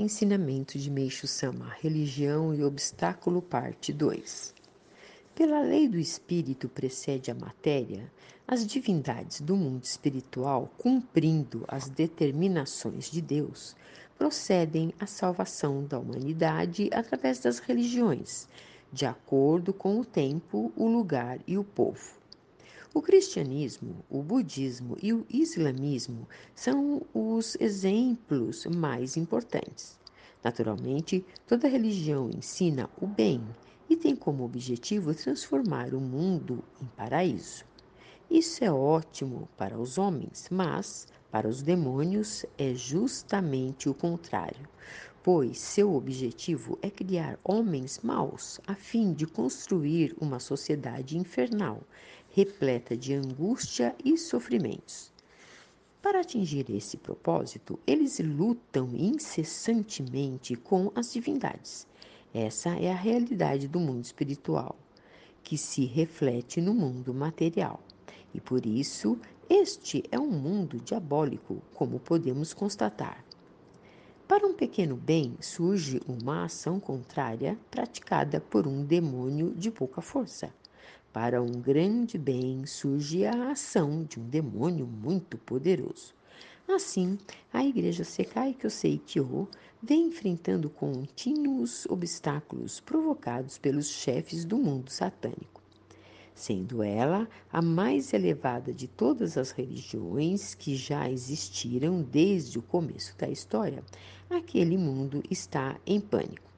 Ensinamento de Meixo Sama, Religião e Obstáculo, Parte 2. Pela lei do espírito precede a matéria, as divindades do mundo espiritual, cumprindo as determinações de Deus, procedem à salvação da humanidade através das religiões, de acordo com o tempo, o lugar e o povo. O cristianismo, o budismo e o islamismo são os exemplos mais importantes. Naturalmente, toda religião ensina o bem e tem como objetivo transformar o mundo em paraíso. Isso é ótimo para os homens, mas para os demônios é justamente o contrário, pois seu objetivo é criar homens maus a fim de construir uma sociedade infernal, repleta de angústia e sofrimentos. Para atingir esse propósito, eles lutam incessantemente com as divindades. Essa é a realidade do mundo espiritual, que se reflete no mundo material. E por isso, este é um mundo diabólico, como podemos constatar. Para um pequeno bem surge uma ação contrária praticada por um demônio de pouca força. Para um grande bem surge a ação de um demônio muito poderoso. Assim, a Igreja Sekai Kyosei Kyo vem enfrentando contínuos obstáculos provocados pelos chefes do mundo satânico sendo ela a mais elevada de todas as religiões que já existiram desde o começo da história, aquele mundo está em pânico.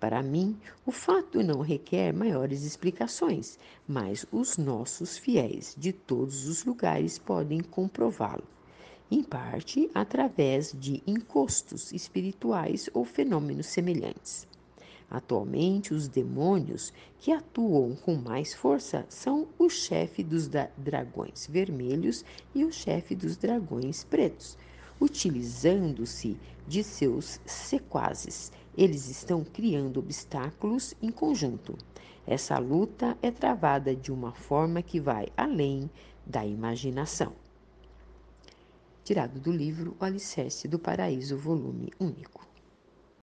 Para mim, o fato não requer maiores explicações, mas os nossos fiéis de todos os lugares podem comprová-lo, em parte através de encostos espirituais ou fenômenos semelhantes. Atualmente, os demônios que atuam com mais força são o chefe dos dragões vermelhos e o chefe dos dragões pretos. Utilizando-se de seus sequazes, eles estão criando obstáculos em conjunto. Essa luta é travada de uma forma que vai além da imaginação. Tirado do livro O Alicerce do Paraíso, volume único.